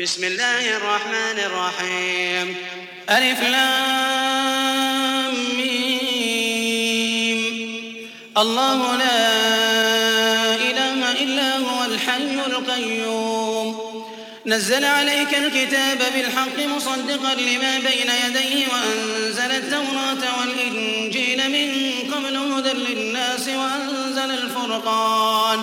بسم الله الرحمن الرحيم. ألف لام ميم. الله لا إله إلا هو الحي القيوم. نزل عليك الكتاب بالحق مصدقا لما بين يديه وأنزل التوراة والإنجيل من قبل هدى للناس وأنزل الفرقان.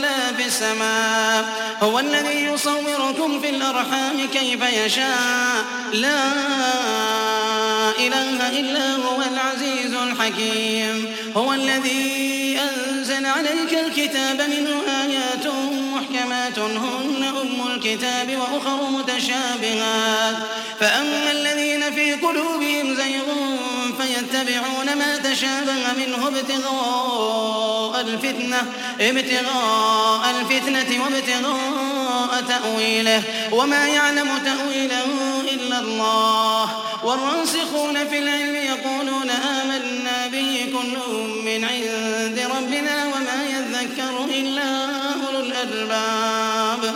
السماء هو الذي يصوركم في الأرحام كيف يشاء. لا إله إلا هو العزيز الحكيم. هو الذي أنزل عليك الكتاب منه آيات محكمات هن أم الكتاب وأخر متشابهات. فأما الذين في قلوبهم زيغ فيتبعون ما تشابه منه ابتغاء الفتنة ابتغاء الفتنة وابتغاء تأويله. وما يعلم تأويله إلا الله. والراسخون في العلم يقولون آمنا به كل من عند ربنا وما يذكر إلا أولو الألباب.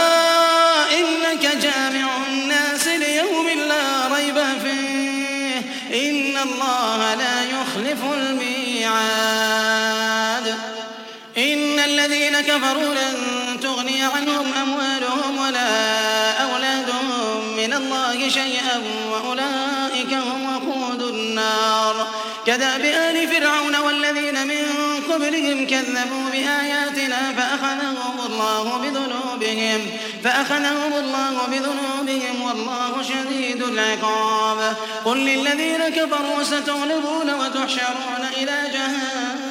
كفروا لن تغني عنهم أموالهم ولا أولادهم من الله شيئا وأولئك هم وقود النار. كداب آل فرعون والذين من قبلهم كذبوا بآياتنا فأخذهم الله بذنوبهم فأخذهم الله بذنوبهم والله شديد العقاب. قل للذين كفروا ستغلبون وتحشرون إلى جهنم.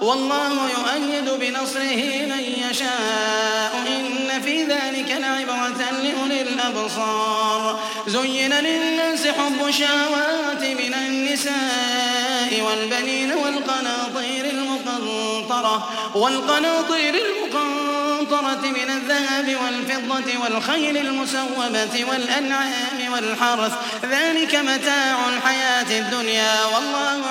والله يؤيد بنصره من يشاء إن في ذلك لعبرة لأولي الأبصار. زين للناس حب الشهوات من النساء والبنين والقناطير المقنطرة والقناطير المقنطرة من الذهب والفضة والخيل المسومة والأنعام والحرث ذلك متاع الحياة الدنيا والله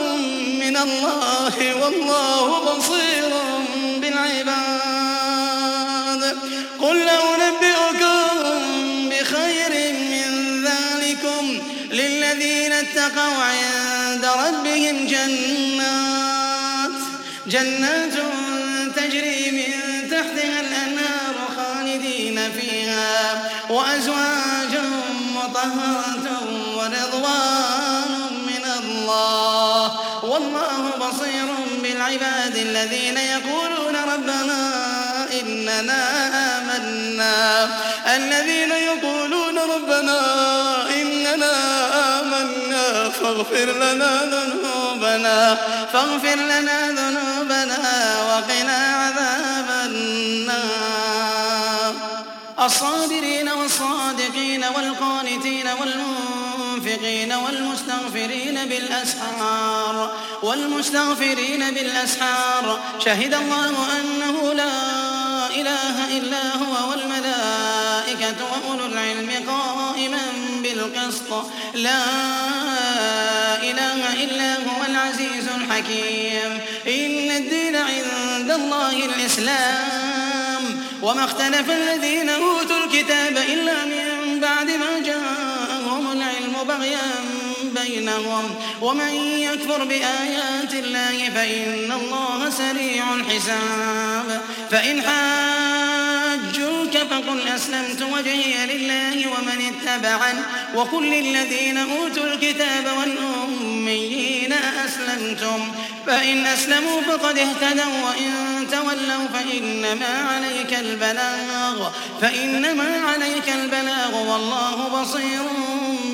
الله والله بصير بالعباد. قل أنبئكم بخير من ذلكم للذين اتقوا عند ربهم جنات. جنات تجري من تحتها الأنهار خالدين فيها وأزواج مطهرة ورضوان من الله. والله بصير بالعباد الذين يقولون ربنا إننا آمنا. الذين يقولون ربنا إننا آمنا. فاغفر لنا ذنوبنا فاغفر لنا ذنوبنا وقنا عذاب النار. الصابرين والصادقين والقانتين والمنفقين والمستغفرين بالأسحار والمستغفرين بالأسحار. شهد الله أنه لا إله إلا هو والملائكة وأولو العلم قائما بالقسط. لا إله إلا هو العزيز الحكيم. إن الدين عند الله الإسلام. وما اختلف الذين أوتوا الكتاب إلا من بغيا بينهم. ومن يكفر بآيات الله فإن الله سريع الحساب. فإن حاجوك فقل أسلمت وجهي لله ومن اتبعن وقل للذين أوتوا الكتاب والأميين أسلمتم. فإن أسلموا فقد اهتدوا وإن تولوا فإنما عليك البلاغ. فإنما عليك البلاغ والله بصير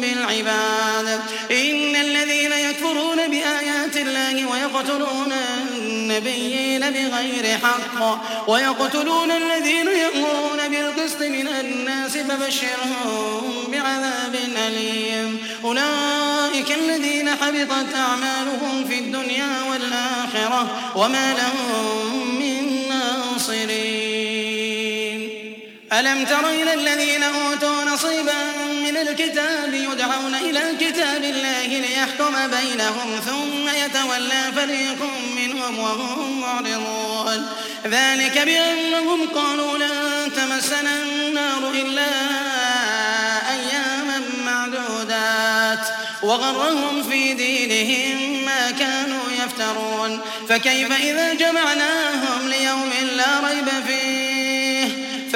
بالعباد. إن الذين يكفرون بآيات الله ويقتلون النبيين بغير حق ويقتلون الذين يأمرون بالقسط من الناس فبشرهم بعذاب أليم. أولئك الذين حبطت أعمالهم في الدنيا والآخرة وما لهم من ناصرين. ألم تر إلى الذين أوتوا نصيبا من الكتاب يدعون إلى كتاب الله ليحكم بينهم ثم يتولى فريق منهم وهم معرضون. ذلك بأنهم قالوا لن تمسنا النار إلا أياما معدودات. وغرهم في دينهم ما كانوا يفترون. فكيف إذا جمعناهم ليوم لا ريب فيه؟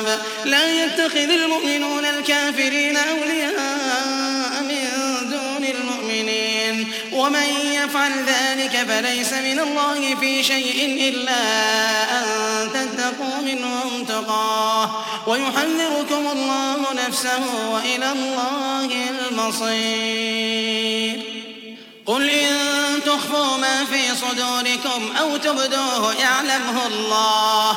حساب لا يتخذ المؤمنون الكافرين أولياء من دون المؤمنين. ومن يفعل ذلك فليس من الله في شيء إلا أن تتقوا منهم تقاه. ويحذركم الله نفسه وإلى الله المصير. قل إن تخفوا ما في صدوركم أو تبدوه يعلمه الله.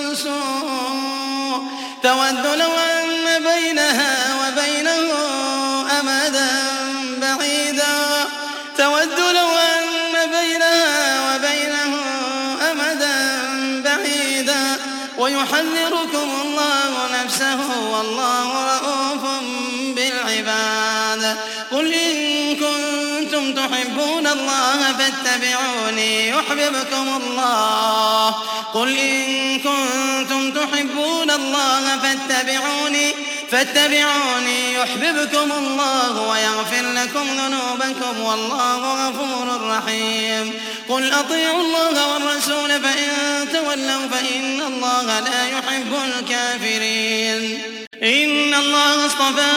سوء تود لو أن بينها وبينه ويحذركم الله نفسه والله رؤوف بالعباد. قل إن كنتم تحبون الله فاتبعوني يحببكم الله. قل إن كنتم تحبون الله فاتبعوني فاتبعوني يحببكم الله ويغفر لكم ذنوبكم والله غفور رحيم. قل أطيعوا الله والرسول فإن تولوا فإن الله لا يحب الكافرين. إن الله اصطفى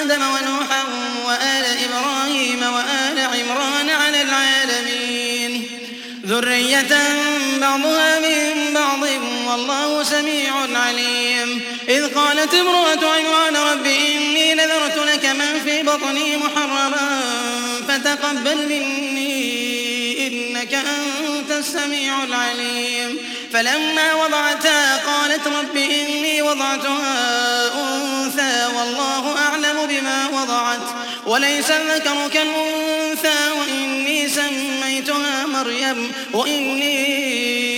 آدم ونوحا وآل إبراهيم وآل عمران على العالمين. ذرية بعضها والله سميع عليم. إذ قالت امرأة عمران رب إني نذرت لك ما في بطني محررا فتقبل مني إنك أنت السميع العليم. فلما وضعتها قالت رب إني وضعتها أنثى والله أعلم بما وضعت. وليس الذكر كالأنثى وإني سميتها مريم وإني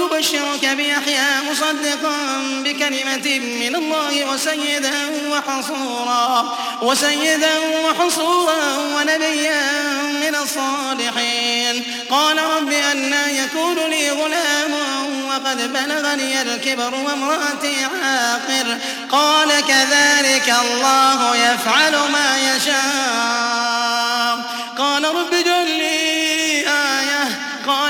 يبشرك بيحيى مصدقا بكلمة من الله وسيدا وحصورا وسيدا وحصورا ونبيا من الصالحين. قال رب أنا يكون لي غلام وقد بلغني الكبر وامرأتي عاقر. قال كذلك الله يفعل ما يشاء. قال رب اجعل لي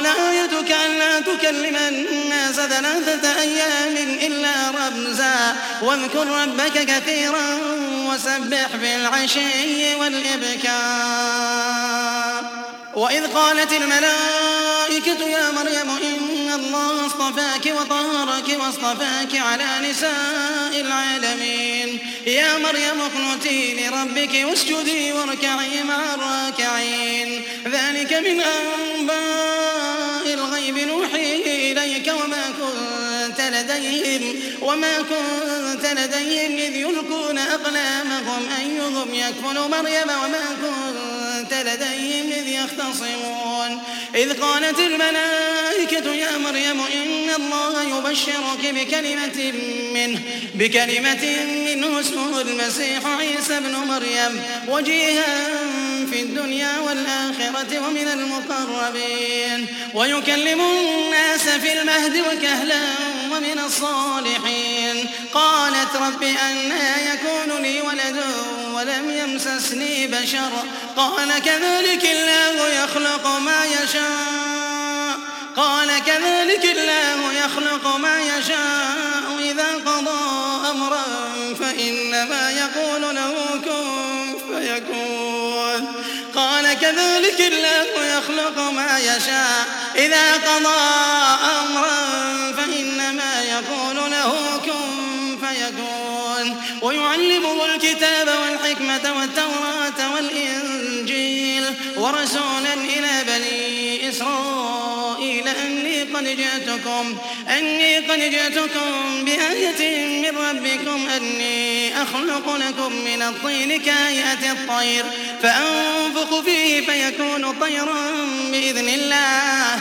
قال آيتك ألا تكلم الناس ثلاثة أيام إلا رمزا. واذكر ربك كثيرا وسبح بالعشي والإبكار. وإذ قالت الملائكة يا مريم إن الله اصطفاك وطهرك واصطفاك على نساء العالمين. يا مريم اقنتي لربك واسجدي واركعي مع الراكعين. ذلك من أنباء الغيب نوحيه إليك وما كنت لديهم وما كنت لديهم إذ يلقون أقلامهم أيهم يكفل مريم وما كنت لديهم إذ يختصمون. إذ قالت الملائكة يا مريم إن الله يبشرك بكلمة منه بكلمة منه اسمه المسيح عيسى بن مريم وجيها في الدنيا والآخرة ومن المقربين. ويكلم الناس في المهد وكهلا ومن الصالحين. قالت رب أنا يكون لي ولد ولم يمسسني بشر. قال كذلك الله يخلق ما يشاء. قال كذلك الله يخلق ما يشاء. إذا قضى أمرا فإنما يقول له كن فيكون. قال كذلك الله يخلق ما يشاء. إذا قضى أمرا فإنما يقول له ويعلمه الكتاب والحكمة والتوراة والإنجيل ورسولا إلى بني إسرائيل أني قد جئتكم أني قد جئتكم بآية من ربكم أني أخلق لكم من الطين كهيئة الطير فأنفخ فيه فيكون طيرا بإذن الله.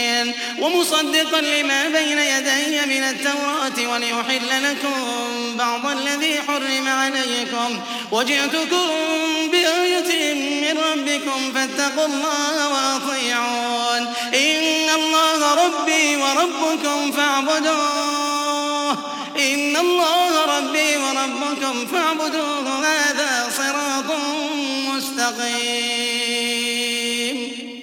ومصدقا لما بين يدي من التوراة ولأحل لكم بعض الذي حرم عليكم. وجئتكم بآية من ربكم فاتقوا الله وأطيعون. إن الله ربي وربكم فاعبدوه. إن الله ربي وربكم فاعبدوه. هذا صراط مستقيم.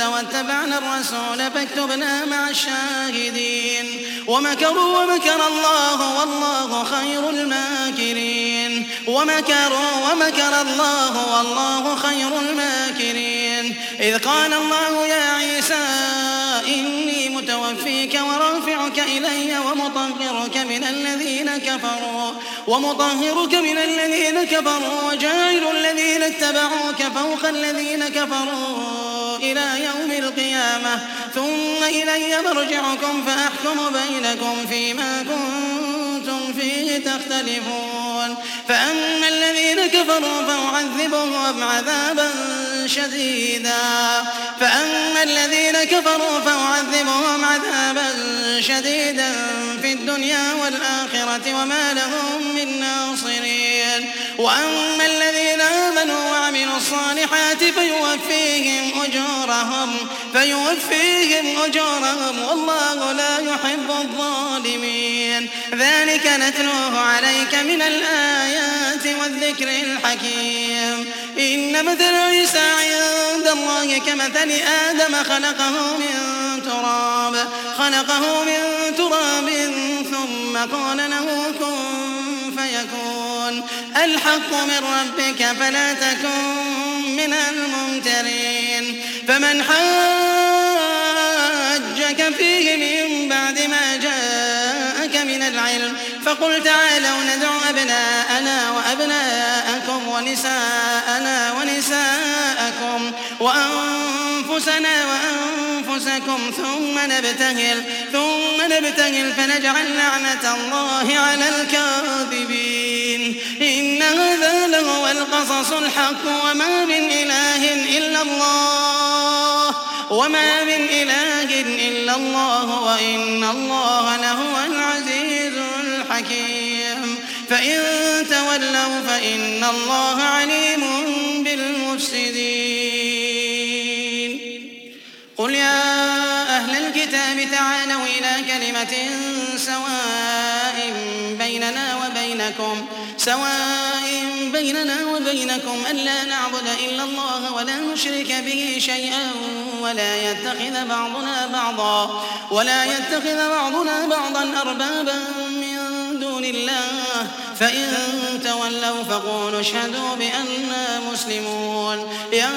آمنت واتبعنا الرسول فاكتبنا مع الشاهدين. ومكروا ومكر الله والله خير الماكرين. ومكروا ومكر الله والله خير الماكرين. إذ قال الله يا عيسى إني متوفيك ورافعك إلي ومطهرك من الذين كفروا. ومطهرك من الذين كفروا وجاعل الذين اتبعوك فوق الذين كفروا. إلى يوم القيامة. ثم إلي مرجعكم فأحكم بينكم فيما كنتم فيه تختلفون. فأما الذين كفروا فأعذبهم عذابا شديدا. فأما الذين كفروا فأعذبهم عذابا شديدا في الدنيا والآخرة وما لهم من ناصرين. وأما الذين آمنوا وعملوا الصالحات فيوفيهم أجورهم فيوفيهم أجورهم والله لا يحب الظالمين. ذلك نتلوه عليك من الآيات والذكر الحكيم. إن مثل عيسى عند الله كمثل آدم خلقه من تراب خلقه من تراب ثم قال له كن فيكون الحق من ربك فلا تكن من الممترين. فمن حاجك فيه من بعد ما جاءك من العلم فقل تعالوا ندع أبناءنا وأبناءكم ونساءنا ونساءكم وأنفسنا وأنفسكم. ثم نبتهل ثم نبتهل فنجعل لعنة الله على الكاذبين القصص الحق وما من إله إلا الله. وما من إله إلا الله وإن الله لهو العزيز الحكيم. فإن تولوا فإن الله عليم بالمفسدين. قل يا أهل الكتاب تعالوا إلى كلمة سواء بيننا وبينكم. سواء بيننا وبينكم ألا نعبد إلا الله ولا نشرك به شيئا ولا يتخذ بعضنا بعضا ولا يتخذ بعضنا بعضا أربابا من دون الله. فإن تولوا فقولوا اشهدوا بأننا مسلمون. يا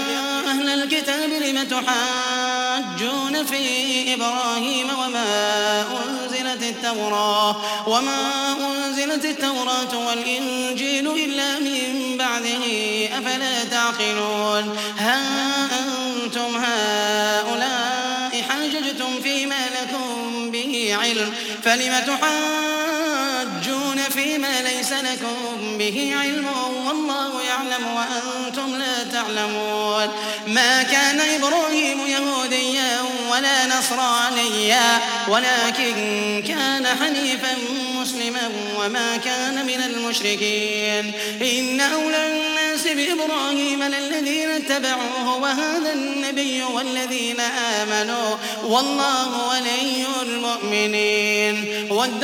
أهل الكتاب لم تحاجون في إبراهيم وما أنزلت التوراة وما أنزلت التوراة والإنجيل إلا من بعده أفلا تعقلون؟ ها أنتم هؤلاء حاججتم فيما لكم به علم فلم تحاجون فيما ليس لكم به علم والله يعلم وأنتم لا تعلمون. ما كان إبراهيم يهوديا ولا نصرانيا ولكن كان حنيفا مسلما وما كان من المشركين. إن أولى الناس بإبراهيم للذين اتبعوه وهذا النبي والذين آمنوا والله ولي المؤمنين. ود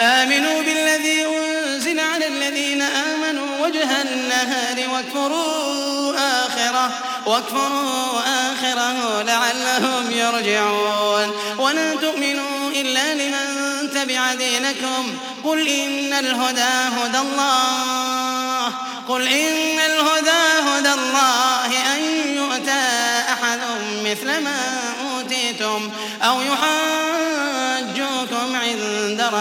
آمنوا بالذي أنزل على الذين آمنوا وجه النهار واكفروا آخرة واكفروا آخرة لعلهم يرجعون. ولا تؤمنوا إلا لمن تبع دينكم. قل إن الهدى هدى الله. قل إن الهدى هدى الله. أن يؤتى أحد مثل ما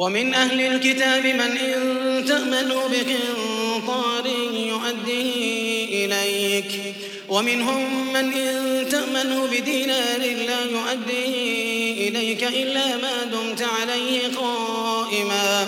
ومن أهل الكتاب من إن تأمنوا بقنطار يؤديه إليك ومنهم من إن تأمنه بدينار لا يؤديه إليك إلا ما دمت عليه قائما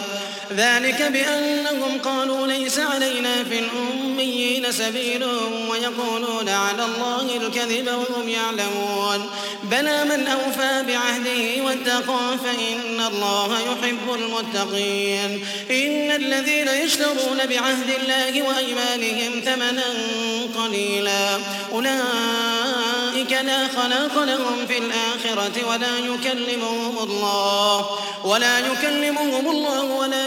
ذلك بأنهم قالوا ليس علينا في الأميين سبيل ويقولون على الله الكذب وهم يعلمون. بلى من أوفى بعهده واتقى فإن الله يحب المتقين. إن الذين يشترون بعهد الله وأيمانهم ثمنا قليلا. أولئك لا خلاق لهم في الآخرة ولا يكلمهم الله ولا يكلمهم الله ولا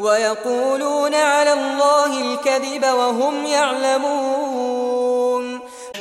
ويقولون على الله الكذب وهم يعلمون.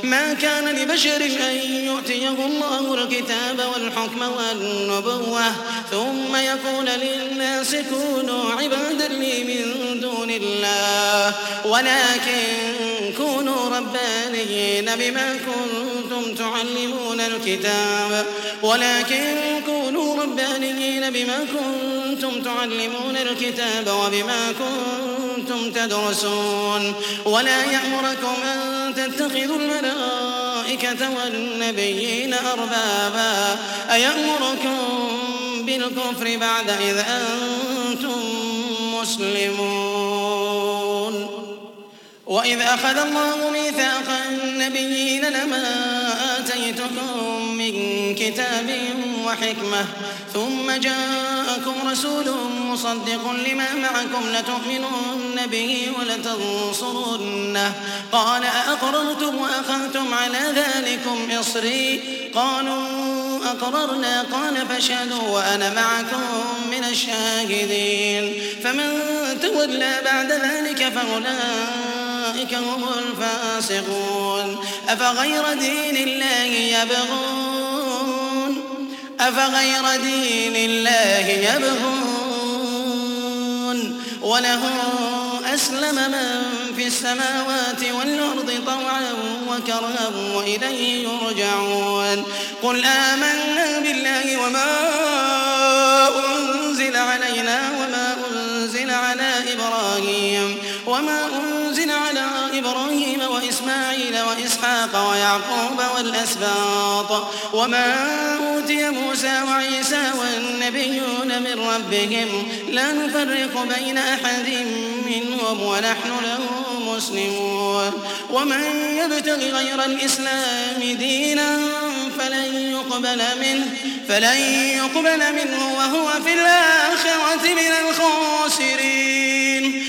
ما كان لبشر أن يؤتيه الله الكتاب والحكم والنبوة ثم يقول للناس كونوا عبادا لي من دون الله. ولكن كونوا ربانيين بما كنتم تعلمون الكتاب. ولكن كونوا ربانيين بما كنتم تعلمون الكتاب وبما كنتم تدرسون. ولا يأمركم أن تتخذوا الملائكة والنبيين أربابا. أيأمركم بالكفر بعد إذ أنتم مسلمون؟ وإذ أخذ الله ميثاق النبيين لما آتيتكم من كتاب وحكمة ثم جاءكم رسول مصدق لما معكم لتؤمنن به ولتنصرنه قال أأقررتم وأخذتم على ذلكم إصري؟ قالوا أقررنا. قال فاشهدوا وأنا معكم من الشاهدين. فمن تولى بعد ذلك فأولئك هم الفاسقون. أفغير دين الله يبغون؟ أفغير دين الله يبغون؟ وله أسلم من في السماوات والأرض طوعا وكرها وإليه يرجعون. قل آمنا بالله وما أنزل علينا وما أنزل على إبراهيم وما أنزل إبراهيم وإسماعيل وإسحاق ويعقوب والأسباط وما أوتي موسى وعيسى والنبيون من ربهم لا نفرق بين أحد منهم ونحن له مسلمون ومن يبتغ غير الإسلام دينا فلن يقبل منه فلن يقبل منه وهو في الآخرة من الخاسرين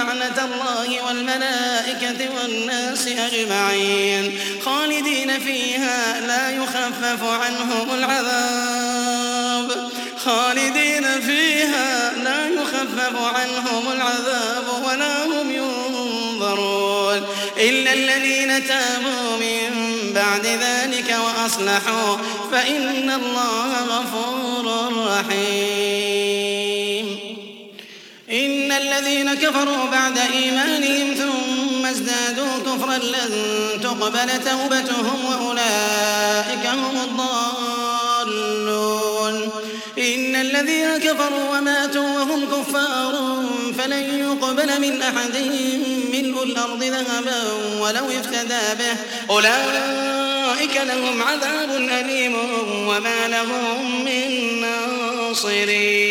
لعنة الله والملائكة والناس أجمعين. خالدين فيها لا يخفف عنهم العذاب. خالدين فيها لا يخفف عنهم العذاب ولا هم ينظرون. إلا الذين تابوا من بعد ذلك وأصلحوا فإن الله غفور رحيم. الذين كفروا بعد إيمانهم ثم ازدادوا كفرا لن تقبل توبتهم وأولئك هم الضالون. إن الذين كفروا وماتوا وهم كفار فلن يقبل من أحدهم ملء الأرض ذهبا ولو افتدى به. أولئك لهم عذاب أليم وما لهم من ناصرين.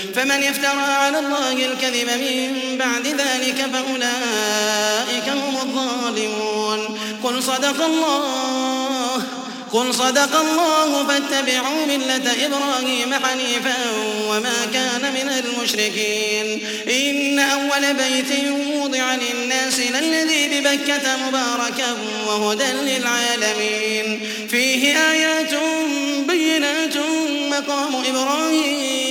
فمن افترى على الله الكذب من بعد ذلك فأولئك هم الظالمون. قل صدق الله قل صدق الله فاتبعوا ملة إبراهيم حنيفا وما كان من المشركين. إن أول بيت وضع للناس للذي ببكة مباركا وهدى للعالمين. فيه آيات بينات مقام إبراهيم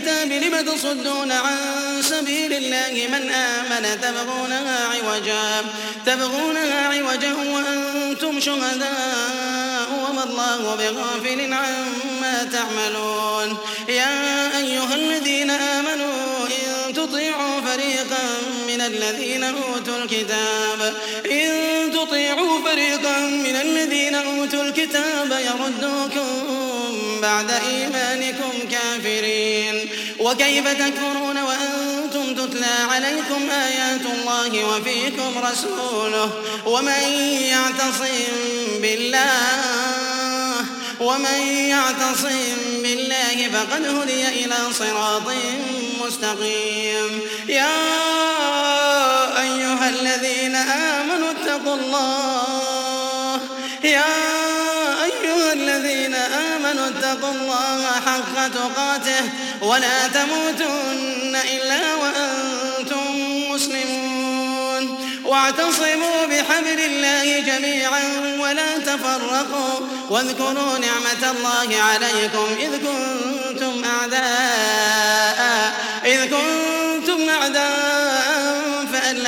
الكتاب لم تصدون عن سبيل الله من آمن تبغونها عوجا؟ تبغونها عوجا وأنتم شهداء وما الله بغافل عما تعملون. يا أيها الذين آمنوا إن تطيعوا فريقا من الذين أوتوا الكتاب. إن تطيعوا فريقا من الذين أوتوا الكتاب يردوكم بعد إيمانكم وكيف تكفرون وأنتم تتلى عليكم آيات الله وفيكم رسوله ومن يعتصم بالله ومن يعتصم بالله فقد هدي إلى صراط مستقيم يا أيها الذين آمنوا اتقوا الله يا واتقوا الله حق تقاته ولا تموتن إلا وأنتم مسلمون. واعتصموا بحبل الله جميعا ولا تفرقوا. واذكروا نعمة الله عليكم إذ كنتم أعداء. إذ كنتم أعداء.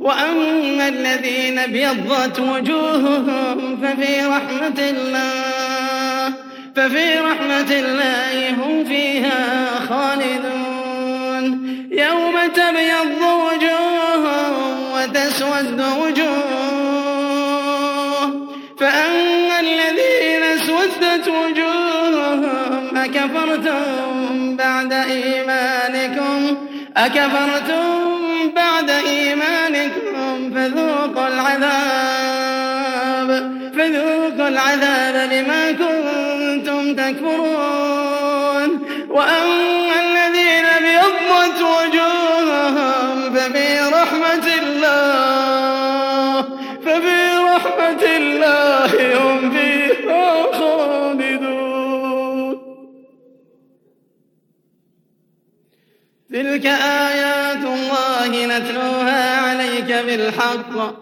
وأما الذين ابيضت وجوههم ففي رحمة الله ففي رحمة الله هم فيها خالدون. يوم تبيض وجوه وتسود وجوه فأما الذين اسودت وجوههم أكفرتم بعد إيمانكم أكفرتم العذاب. فذوقوا العذاب بما كنتم تكفرون. وأما الذين أبيضت وجوههم ففي رحمة الله ففي رحمة الله هم فيها خالدون. تلك آيات الله نتلوها عليك بالحق.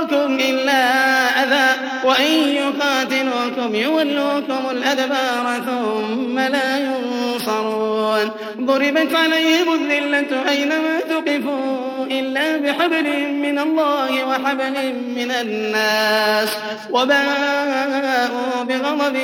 وإن يقاتلوكم يولوكم الأدبار ثم لا ينصرون. ضربت عليهم الذلة أينما ثقفوا إلا بحبل من الله وحبل من الناس وباءوا بغضب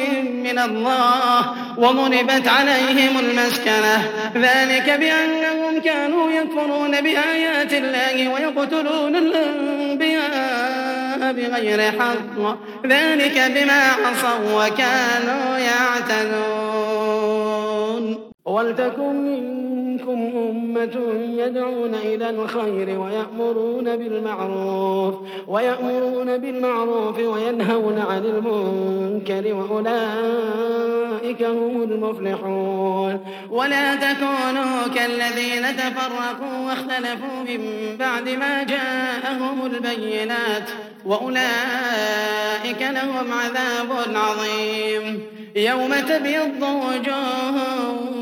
من الله وضربت عليهم المسكنة. ذلك بأنهم كانوا يكفرون بآيات الله ويقتلون الأنبياء. بغير حق. ذلك بما عصوا وكانوا يعتدون. ولتكن منكم أمة يدعون إلى الخير ويأمرون بالمعروف ويأمرون بالمعروف وينهون عن المنكر وأولئك هم المفلحون. ولا تكونوا كالذين تفرقوا واختلفوا من بعد ما جاءهم البينات وأولئك لهم عذاب عظيم. يوم تبيض وجوه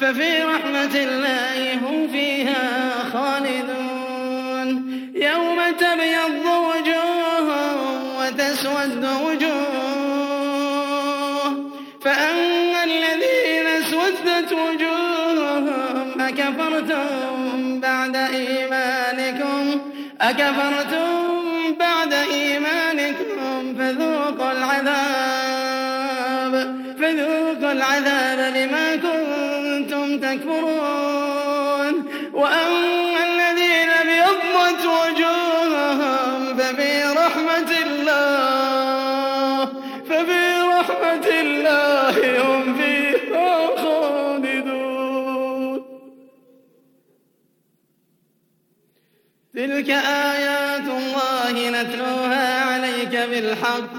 ففي رحمة الله هم فيها خالدون. يوم تبيض وجوه وتسود وجوه. فأما الذين اسودت وجوههم أكفرتم بعد إيمانكم. أكفرتم تلك آيات الله نتلوها عليك بالحق.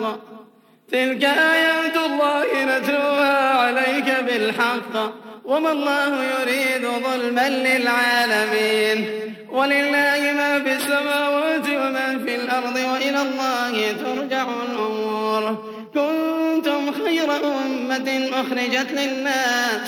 تلك آيات الله نتلوها عليك بالحق. وما الله يريد ظلما للعالمين. ولله ما في السماوات وما في الأرض وإلى الله ترجع الأمور. كنتم خير أمة أخرجت للناس.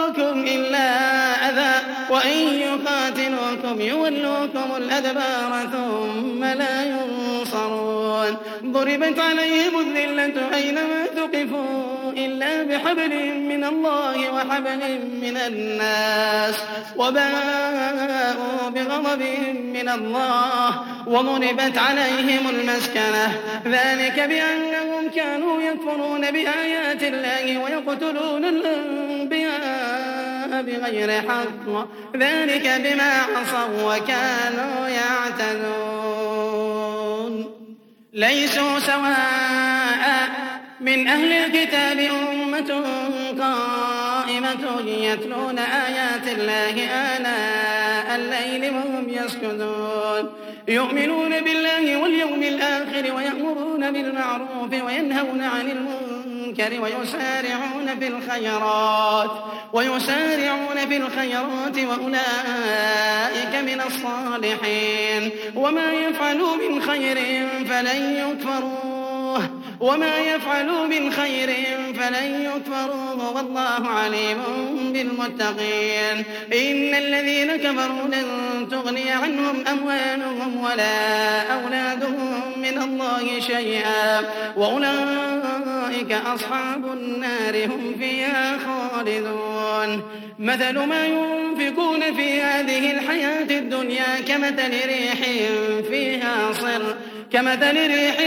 وإن يقاتلوكم يولوكم الأدبار ثم لا ينصرون. ضربت عليهم الذلة أينما ثقفوا إلا بحبل من الله وحبل من الناس وباءوا بغضب من الله وضربت عليهم المسكنة. ذلك بأنهم كانوا يكفرون بآيات الله ويقتلون الأنبياء بغير حق. ذلك بما عصوا وكانوا يعتدون. ليسوا سواء من أهل الكتاب أمة قائمة يتلون آيات الله آناء الليل وهم يسجدون. يؤمنون بالله واليوم الآخر ويأمرون بالمعروف وينهون عن المنكر. ويسارعون في الخيرات ويسارعون في الخيرات وأولئك من الصالحين. وما يفعلوا من خير فلن يكفروه. وما يفعلوا من خير فلن يكفروه. والله عليم بالمتقين. إن الذين كفروا لن تغني عنهم أموالهم ولا أولادهم من الله شيئا. وأولئك أصحاب النار هم فيها خالدون. مثل ما ينفقون في هذه الحياة الدنيا كمثل ريح فيها صر. كمثل ريح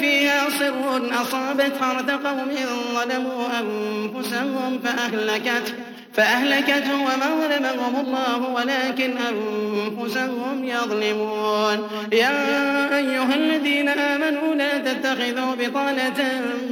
فيها صر أصابت حرث قوم ظلموا أنفسهم فأهلكته فأهلكته ظلمهم الله ولكن أنفسهم يظلمون. يا أيها الذين آمنوا لا تتخذوا بطانة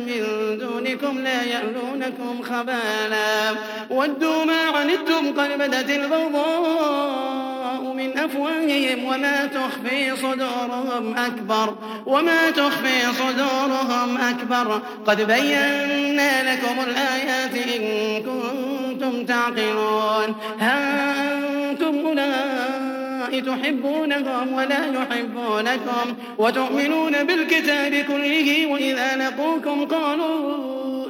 من دونكم لا يألونكم خبالا. ودوا ما عنتم قد بدت البغضاء من أفواههم وما تخفي صدورهم أكبر وما تخفي صدورهم أكبر قد بينا لكم الآيات إن كنتم تعقلون ها أنتم أولئك تحبونهم ولا يحبونكم وتؤمنون بالكتاب كله وإذا لقوكم قالوا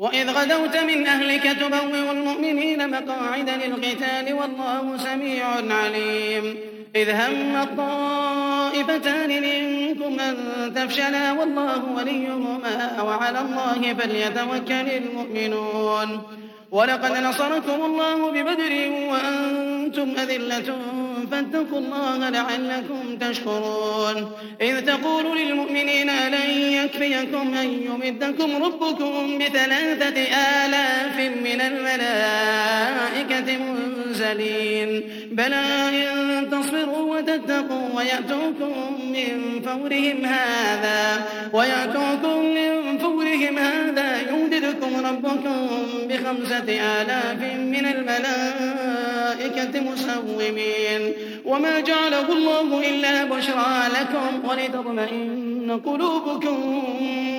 وإذ غدوت من أهلك تبوئ المؤمنين مقاعد للقتال والله سميع عليم. إذ هم الطائفتان منكم أن تفشلا والله وليهما وعلى الله فليتوكل المؤمنون. ولقد نصركم الله ببدر وأنتم أذلة فاتقوا الله لعلكم تشكرون. إذ تقول للمؤمنين ألن يكفيكم أن يمدكم ربكم بثلاثة آلاف من الملائكة منزلين بلى إن تصبروا وتتقوا ويأتوكم من فورهم هذا ويأتوكم من فورهم هذا يمددكم ربكم بخمسة آلاف من الملائكة مسومين وما جعله الله إلا بشرى لكم ولتطمئن قلوبكم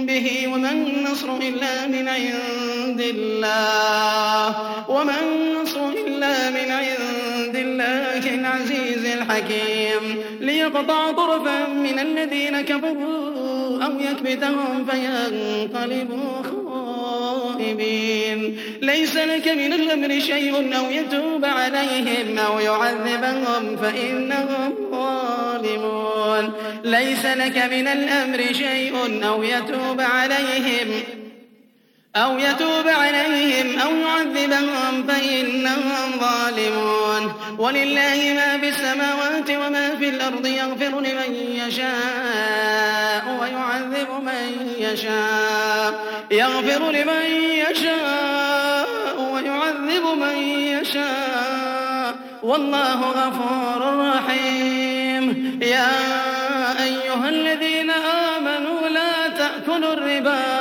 به وما النصر إلا من عند الله وما النصر إلا من عند الله العزيز الحكيم ليقطع طرفا من الذين كفروا أو يكبتهم فينقلبوا خائبين ليس لك من الأمر شيء أو يتوب عليهم أو يعذبهم فإنهم ظالمون. ليس لك من الأمر شيء أو يتوب عليهم أو يتوب عليهم أو يعذبهم فإنهم ظالمون. ولله ما في السماوات وما في الأرض يغفر لمن يشاء ويعذب من يشاء. يغفر لمن يشاء ويعذب من يشاء. والله غفور رحيم. يا أيها الذين آمنوا لا تأكلوا الربا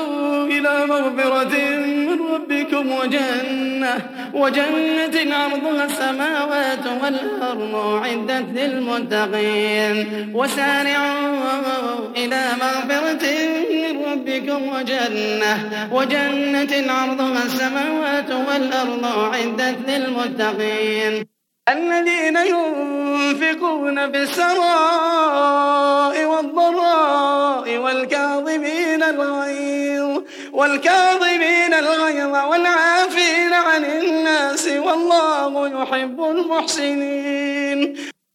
إلى مغفرة من ربكم وجنة وجنة عرضها السماوات والأرض أعدت للمتقين. وسارعوا إلى مغفرة من ربكم وجنة وجنة عرضها السماوات والأرض أعدت للمتقين. الذين ينفقون في السراء والضراء والكاظمين الغيظ والكاظمين الغيظ والعافين عن الناس والله يحب المحسنين.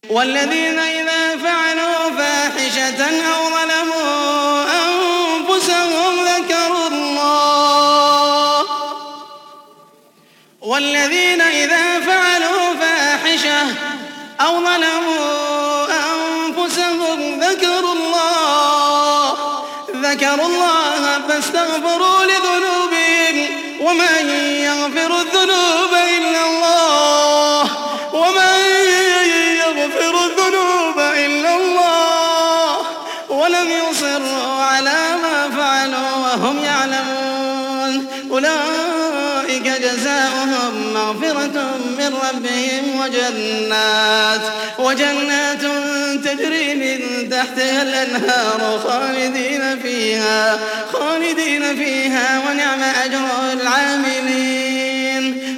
والذين إذا فعلوا فاحشة أو ظلموا أنفسهم ذكروا الله. والذين إذا فعلوا فاحشة أو ظلموا ذكروا الله فاستغفروا لذنوبهم ومن يغفر الذنوب وجنات وجنات تجري من تحتها الأنهار خالدين فيها خالدين فيها ونعم أجر العاملين.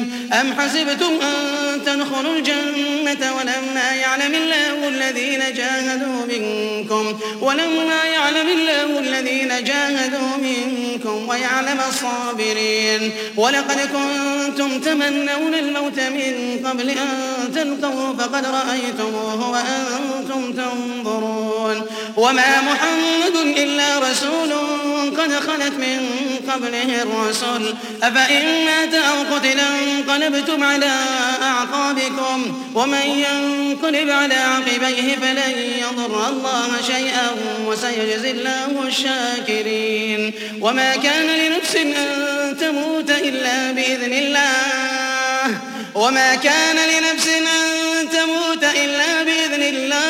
man أم حسبتم أن تدخلوا الجنة ولما يعلم الله الذين جاهدوا منكم ولما يعلم الله الذين جاهدوا منكم ويعلم الصابرين ولقد كنتم تمنون الموت من قبل أن تلقوا فقد رأيتموه وأنتم تنظرون وما محمد إلا رسول قد خلت من قبله الرسل أفإن مات أو قتل على أعقابكم ومن ينقلب على عقبيه فلن يضر الله شيئا وسيجزي الله الشاكرين. وما كان لنفس أن تموت إلا بإذن الله. وما كان لنفس أن تموت إلا بإذن الله.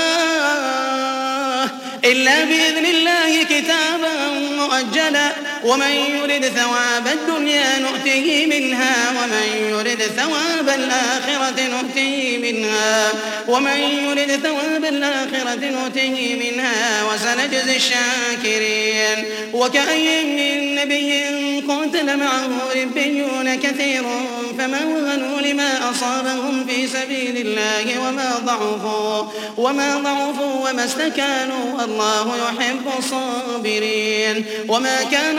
إلا بإذن الله كتابا مؤجلا. ومن يرد ثواب الدنيا نؤته منها ومن يرد ثواب الآخرة نؤته منها. ومن يرد ثواب الآخرة نؤته منها وسنجزي الشاكرين. وكأي من نبي قاتل معه ربيون كثير فما وهنوا لما أصابهم في سبيل الله وما ضعفوا وما ضعفوا وما استكانوا. والله يحب الصابرين. وما كان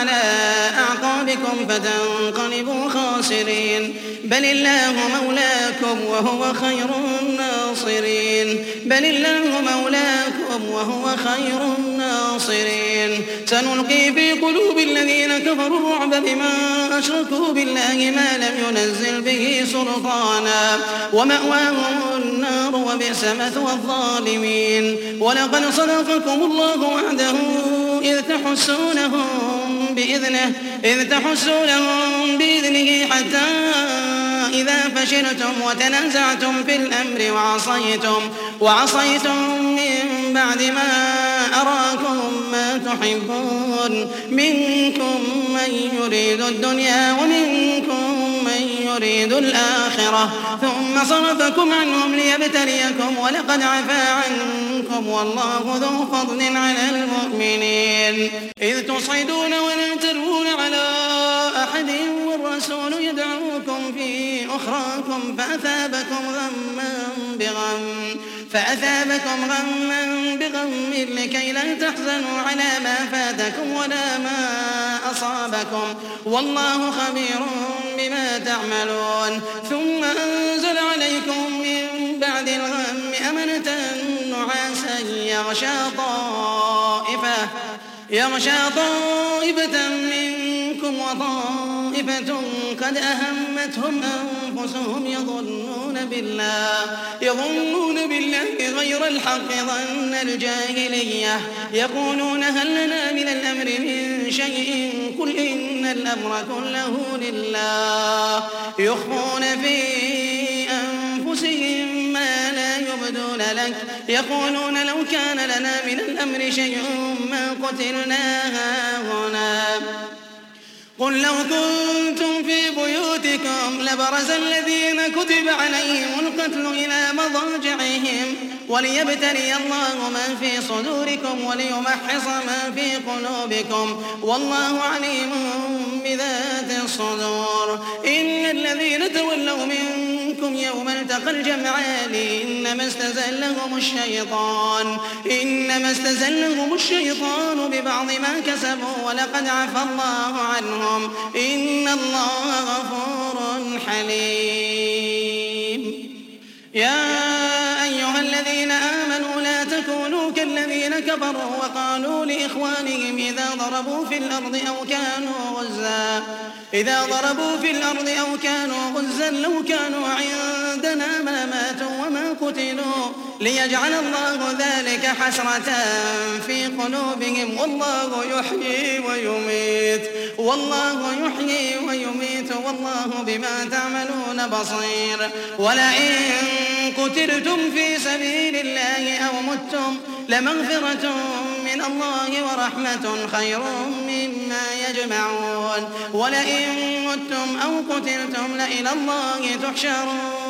على أعقابكم فتنقلبوا خاسرين. بل الله مولاكم وهو خير الناصرين. بل الله مولاكم لكم وهو خير الناصرين. سنلقي في قلوب الذين كفروا الرعب بما أشركوا بالله ما لم ينزل به سلطانا. ومأواهم النار وبئس مثوى الظالمين. ولقد صدقكم الله وعده إذ تحسونهم بإذنه إذ تحسونهم بإذنه حتى إذا فشلتم وتنازعتم في الأمر وعصيتم وعصيتم من بعد ما أراكم ما تحبون منكم من يريد الدنيا ومنكم من يريد الآخرة ثم صرفكم عنهم ليبتليكم ولقد عفا عنكم والله ذو فضل على المؤمنين إذ تصعدون ولا تلوون على أحد والرسول يدعوكم في أخراكم فأثابكم غما بغم فأثابكم غما بغم لكي لا تحزنوا على ما فاتكم ولا ما أصابكم. والله خبير بما تعملون. ثم أنزل عليكم من بعد الغم أمنة نعاسا يغشى طائفة يغشى طائفة منكم وطائفة قد أهمتهم أنفسهم يظنون بالله يظنون بالله غير الحق ظن الجاهلية يقولون هل لنا من الأمر من شيء؟ قل إن الأمر كله لله يخفون في أنفسهم لك. يقولون لو كان لنا من الأمر شيء ما قتلنا هاهنا قل لو كنتم في بيوتكم لبرز الذين كتب عليهم القتل إلى مضاجعهم. وليبتلي الله ما في صدوركم وليمحص ما في قلوبكم والله عليم بذات الصدور. إن الذين تولوا منكم يوم التقى الجمعان إنما استزلهم الشيطان إنما استزلهم الشيطان ببعض ما كسبوا ولقد عفى الله عنهم. إن الله غفور حليم. يا الذين آمنوا لا تكونوا كالذين كفروا وقالوا لإخوانهم إذا ضربوا في الأرض أو كانوا غزا. إذا ضربوا في الأرض أو كانوا غزا لو كانوا عندنا ما ماتوا وما قتلوا. ليجعل الله ذلك حسرة في قلوبهم والله يحيي ويميت. والله يحيي ويميت والله بما تعملون بصير. ولئن قتلتم في سبيل الله أو متم لمغفرة من الله ورحمة خير مما يجمعون. ولئن متم أو قتلتم لإلى الله تحشرون.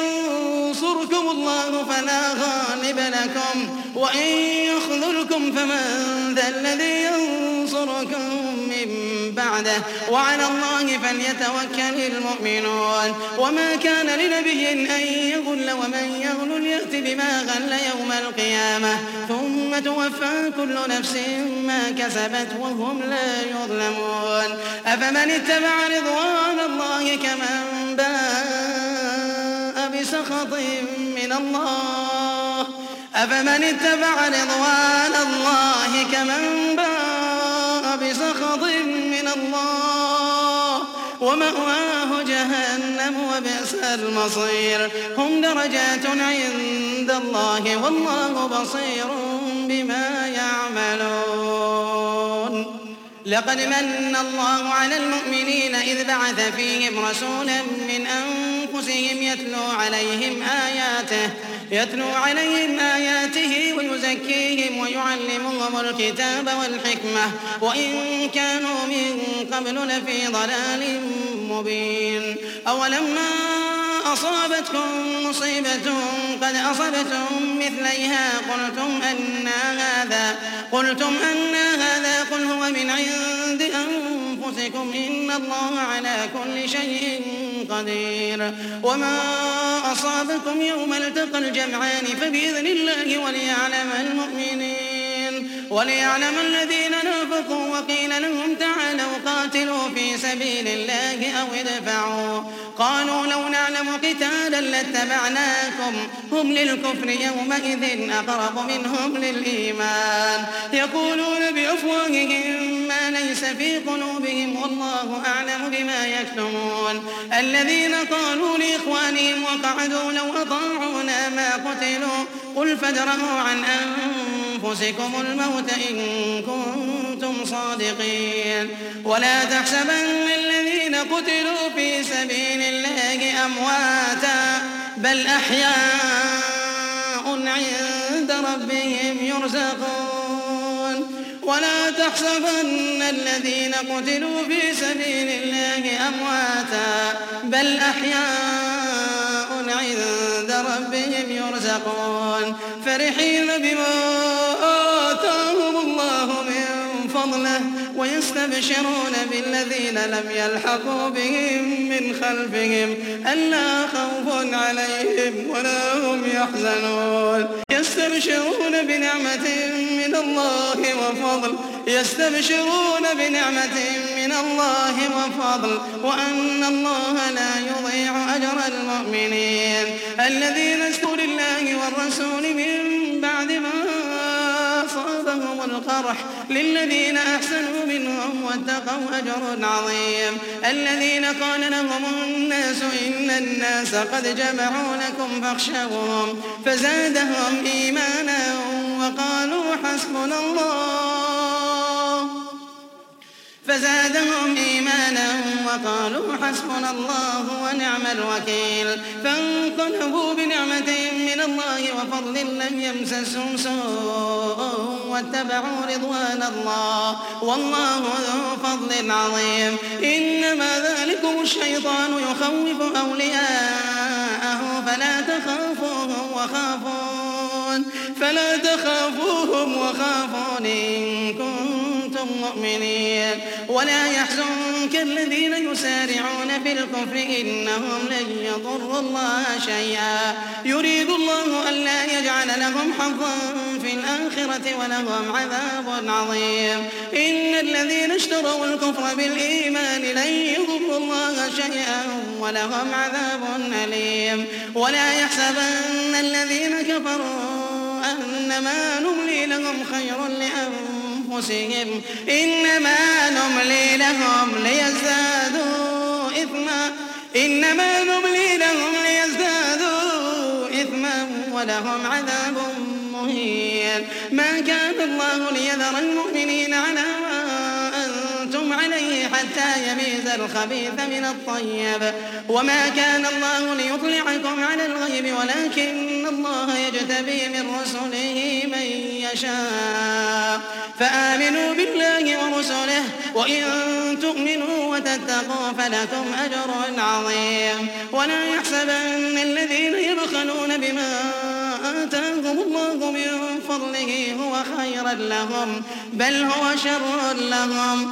ينصركم الله فلا غالب لكم وإن يخذلكم فمن ذا الذي ينصركم من بعده وعلى الله فليتوكل المؤمنون وما كان لنبي أن يغل ومن يغل يأت بما غل يوم القيامة ثم توفى كل نفس ما كسبت وهم لا يظلمون أفمن اتبع رضوان الله كمن باء بسخط من الله. أفمن اتبع رضوان الله كمن باء بسخط من الله؟ ومأواه جهنم وبئس المصير. هم درجات عند الله والله بصير بما يعملون. لقد من الله على المؤمنين إذ بعث فيهم رسولا من أنفسهم يتلو عليهم آياته يتلو عليهم آياته ويزكيهم ويعلمهم الكتاب والحكمة. وإن كانوا من قبل لفي ضلال مبين. أولما أصابتكم مصيبة قد أصبتم مثليها. قلتم أن هذا قلتم أن هذا قل هو من عند أنفسكم. إن الله على كل شيء قدير. وما أصابكم يوم التقى الجمعان فبإذن الله وليعلم المؤمنين. وليعلم الذين نافقوا وقيل لهم تعالوا قاتلوا في سبيل الله أو ادفعوا. قالوا لو نعلم قتالا لاتبعناكم. هم للكفر يومئذ أقرب منهم للإيمان. يقولون بأفواههم ما ليس في قلوبهم والله أعلم بما يكتمون. الذين قالوا لإخوانهم وقعدوا لو أطاعونا ما قتلوا. قل فادرءوا عن أنفسكم الموت إن كنتم صادقين. ولا تحسبن الذين قتلوا في سبيل الله أمواتا بل أحياء عند ربهم يرزقون. ولا تحسبن الذين قتلوا في سبيل الله أمواتا بل أحياء عند ربهم يرزقون. فرحين بما فضله ويستبشرون بالذين لم يلحقوا بهم من خلفهم ألا خوف عليهم ولا هم يحزنون. يستبشرون بنعمة من الله وفضل. يستبشرون بنعمة من الله وفضل. وأن الله لا يضيع أجر المؤمنين. الذين اشكروا لله والرسول من القرح للذين أحسنوا منهم واتقوا أجر عظيم. الذين قال لهم الناس إن الناس قد جمعوا لكم فاخشوهم فزادهم إيمانا وقالوا حسبنا الله. فزادهم إيمانا وقالوا حسبنا الله ونعم الوكيل. فانقلبوا بنعمة من الله وفضل لم يمسسهم سوء واتبعوا رضوان الله. والله ذو فضل عظيم. إنما ذلكم الشيطان يخوف أولياءه. فلا تخافوهم وخافون. فلا تخافوهم وخافون إن كنتم مؤمنين ولا يحزنك الذين يسارعون في الكفر إنهم لن يضروا الله شيئا. يريد الله ألا يجعل لهم حظا في الآخرة ولهم عذاب عظيم. إن الذين اشتروا الكفر بالإيمان لن يضروا الله شيئا ولهم عذاب أليم. ولا يحسبن الذين كفروا أنما نملي لهم خير لأنفسهم إنما نملي لهم ليزدادوا إثما إنما نملي لهم ليزدادوا إثما ولهم عذاب مهين. ما كان الله ليذر المؤمنين على ما أنتم عليه حتى يميز الخبيث من الطيب. وما كان الله ليطلعكم على الغيب ولكن الله يجتبي من رسله من يشاء. فآمنوا بالله ورسله وإن تؤمنوا وتتقوا فلكم أجر عظيم. ولا يحسبن الذين يبخلون بما آتاهم الله من فضله هو خيرا لهم بل هو شر لهم.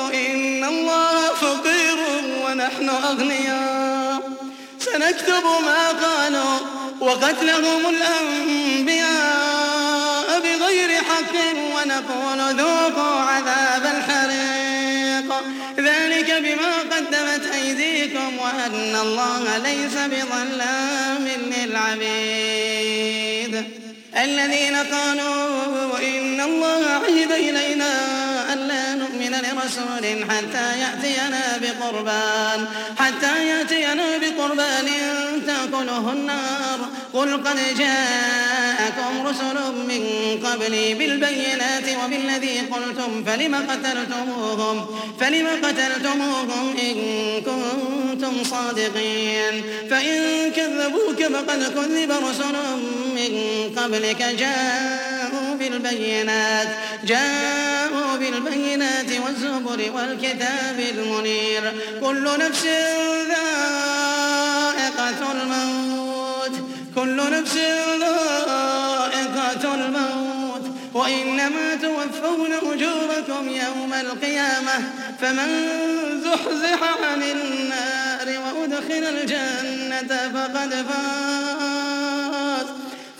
الله فقير ونحن أغنياء. سنكتب ما قالوا وقتلهم الأنبياء بغير حق ونقول ذوقوا عذاب الحريق. ذلك بما قدمت أيديكم وأن الله ليس بظلام للعبيد. الذين قالوا إن الله عهد إلينا لرسول رسول حتى يأتينا بقربان حتى يأتينا بقربان تأكله النار. قل قد جاءكم رسل من قبلي بالبينات وبالذي قلتم فلم قتلتموهم؟ فلم قتلتموهم إن كنتم صادقين. فإن كذبوك فقد كذب رسل من قبلك جاءوا بالبينات جاءوا بالبينات والزبر والكتاب المنير. كل نفس ذائقة الموت. كل نفس ذائقة الموت. وإنما توفون أجوركم يوم القيامة. فمن زحزح عن النار وأدخل الجنة فقد فاز.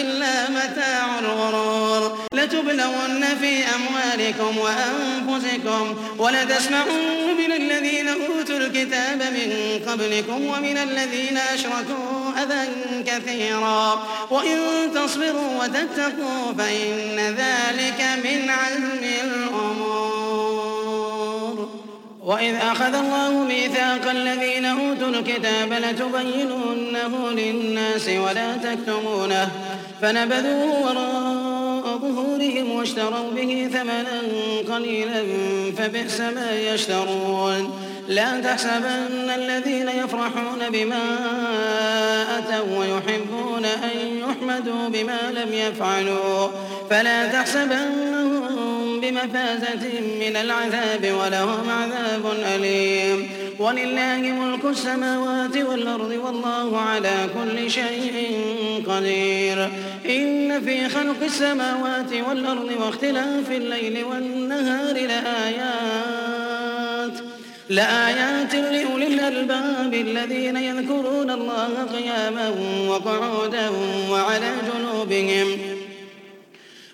إلا متاع الغرور. لتبلون في أموالكم وأنفسكم ولتسمعون من الذين أوتوا الكتاب من قبلكم ومن الذين أشركوا أذى كثيرا. وإن تصبروا وتتقوا فإن ذلك من عزم الأمور. وإذ أخذ الله ميثاق الذين أوتوا الكتاب لتبيننه للناس ولا تكتمونه فنبذوه وراء ظهورهم واشتروا به ثمنا قليلا فبئس ما يشترون. لا تحسبن الذين يفرحون بما أتوا ويحبون أن يحمدوا بما لم يفعلوا. فلا تحسبنهم بمفازة من العذاب ولهم عذاب أليم. ولله ملك السماوات والأرض والله على كل شيء قدير. إن في خلق السماوات والأرض واختلاف الليل والنهار لآيات لآيات لأولي الألباب الذين يذكرون الله قياما وقعودا وعلى جنوبهم.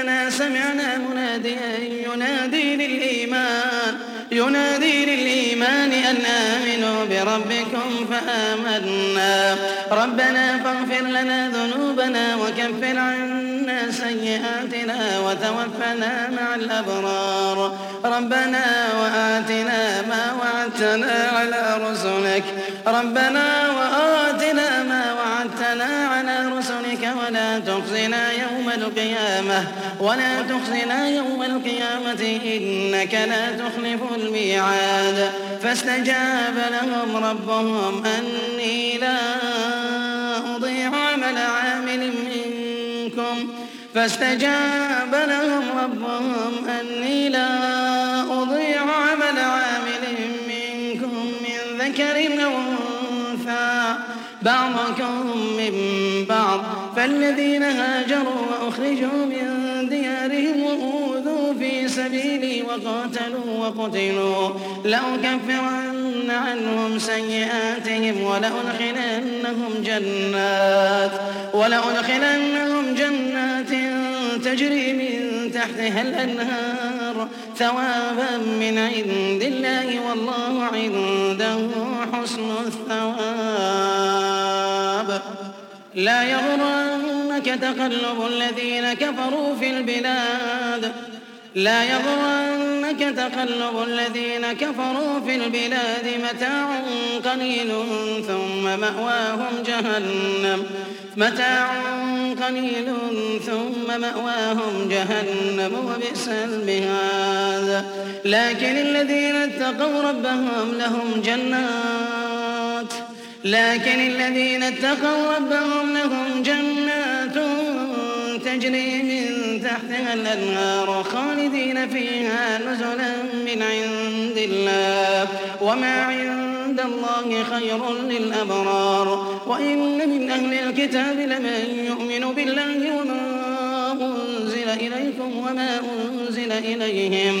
إننا سمعنا مناديا ينادي للإيمان ينادي للإيمان أن آمنوا بربكم فآمنا. ربنا فاغفر لنا ذنوبنا وكفر عنا سيئاتنا وتوفنا مع الأبرار. ربنا وآتنا ما وعدتنا على رسلك. ربنا وآتنا ما وعدتنا على رسلك ولا تخزنا يوم القيامة ولا تخزنا يوم القيامة إنك لا تخلف الميعاد فاستجاب لهم ربهم أني لا أضيع عمل عامل منكم فاستجاب لهم ربهم أني لا أضيع عمل عامل منكم من ذكر أو أنثى بعضكم من بعض فالذين هاجروا وأخرجوا من ديارهم وأوذوا في سبيلي وقاتلوا وقتلوا. لأكفرن عنهم سيئاتهم ولأدخلنهم جنات ولأدخلنهم جنات تجري من تحتها الأنهار ثوابا من عند الله والله عنده حسن الثواب. لا يغرنك تقلب الذين كفروا في البلاد. لا يغرنك تقلب الذين كفروا في البلاد متاع قليل ثم مأواهم جهنم. متاع قليل ثم مأواهم جهنم وبئس المهاد. لكن الذين اتقوا ربهم لهم جنات لكن الذين اتقوا ربهم لهم جنات تجري من تحتها الأنهار خالدين فيها نزلا من عند الله وما عند الله خير للأبرار وإن من أهل الكتاب لمن يؤمن بالله وما أنزل إليكم وما أنزل إليهم